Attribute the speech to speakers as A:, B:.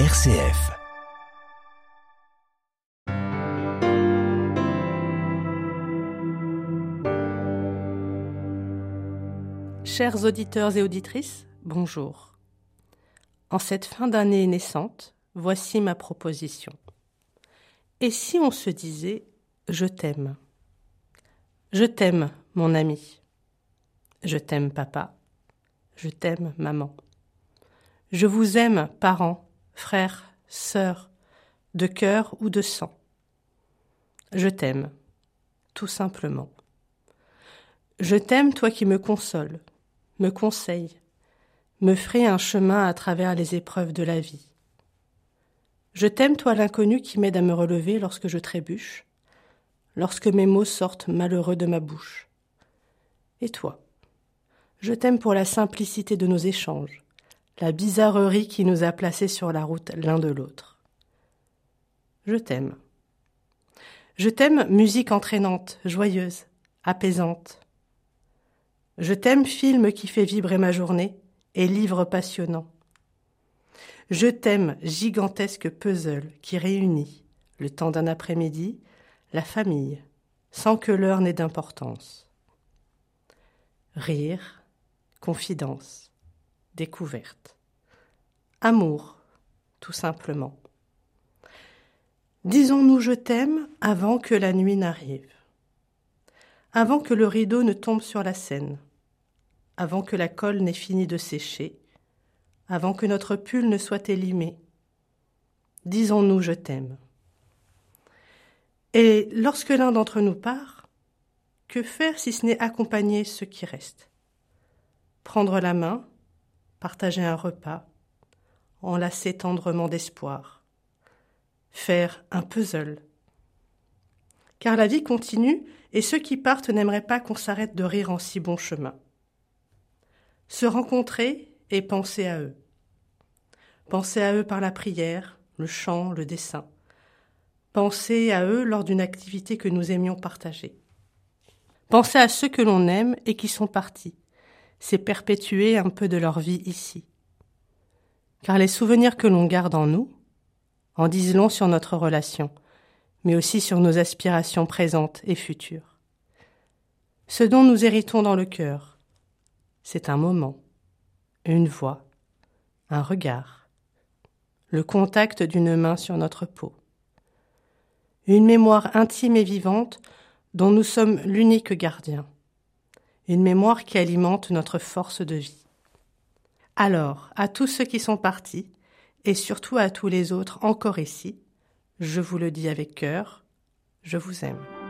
A: RCF.
B: Chers auditeurs et auditrices, bonjour. En cette fin d'année naissante, voici ma proposition. Et si on se disait Je t'aime Je t'aime, mon ami. Je t'aime, papa. Je t'aime, maman. Je vous aime, parents, frères, sœurs, de cœur ou de sang. Je t'aime, tout simplement. Je t'aime, toi qui me consoles, me conseilles, me ferais un chemin à travers les épreuves de la vie. Je t'aime, toi l'inconnu qui m'aide à me relever lorsque je trébuche, lorsque mes mots sortent malheureux de ma bouche. Et toi? Je t'aime pour la simplicité de nos échanges, la bizarrerie qui nous a placés sur la route l'un de l'autre. Je t'aime. Je t'aime, musique entraînante, joyeuse, apaisante. Je t'aime, film qui fait vibrer ma journée et livre passionnant. Je t'aime, gigantesque puzzle qui réunit, le temps d'un après-midi, la famille, sans que l'heure n'ait d'importance. Rire, confidence, découverte. Amour, tout simplement. Disons-nous je t'aime avant que la nuit n'arrive, avant que le rideau ne tombe sur la scène, avant que la colle n'ait fini de sécher, avant que notre pull ne soit élimé. Disons-nous je t'aime. Et lorsque l'un d'entre nous part, que faire si ce n'est accompagner ceux qui restent Prendre la main, partager un repas, enlacer tendrement d'espoir, faire un puzzle. Car la vie continue et ceux qui partent n'aimeraient pas qu'on s'arrête de rire en si bon chemin. Se rencontrer et penser à eux. Penser à eux par la prière, le chant, le dessin. Penser à eux lors d'une activité que nous aimions partager. Penser à ceux que l'on aime et qui sont partis c'est perpétuer un peu de leur vie ici. Car les souvenirs que l'on garde en nous en disent long sur notre relation, mais aussi sur nos aspirations présentes et futures. Ce dont nous héritons dans le cœur, c'est un moment, une voix, un regard, le contact d'une main sur notre peau, une mémoire intime et vivante dont nous sommes l'unique gardien une mémoire qui alimente notre force de vie. Alors, à tous ceux qui sont partis, et surtout à tous les autres encore ici, je vous le dis avec cœur, je vous aime.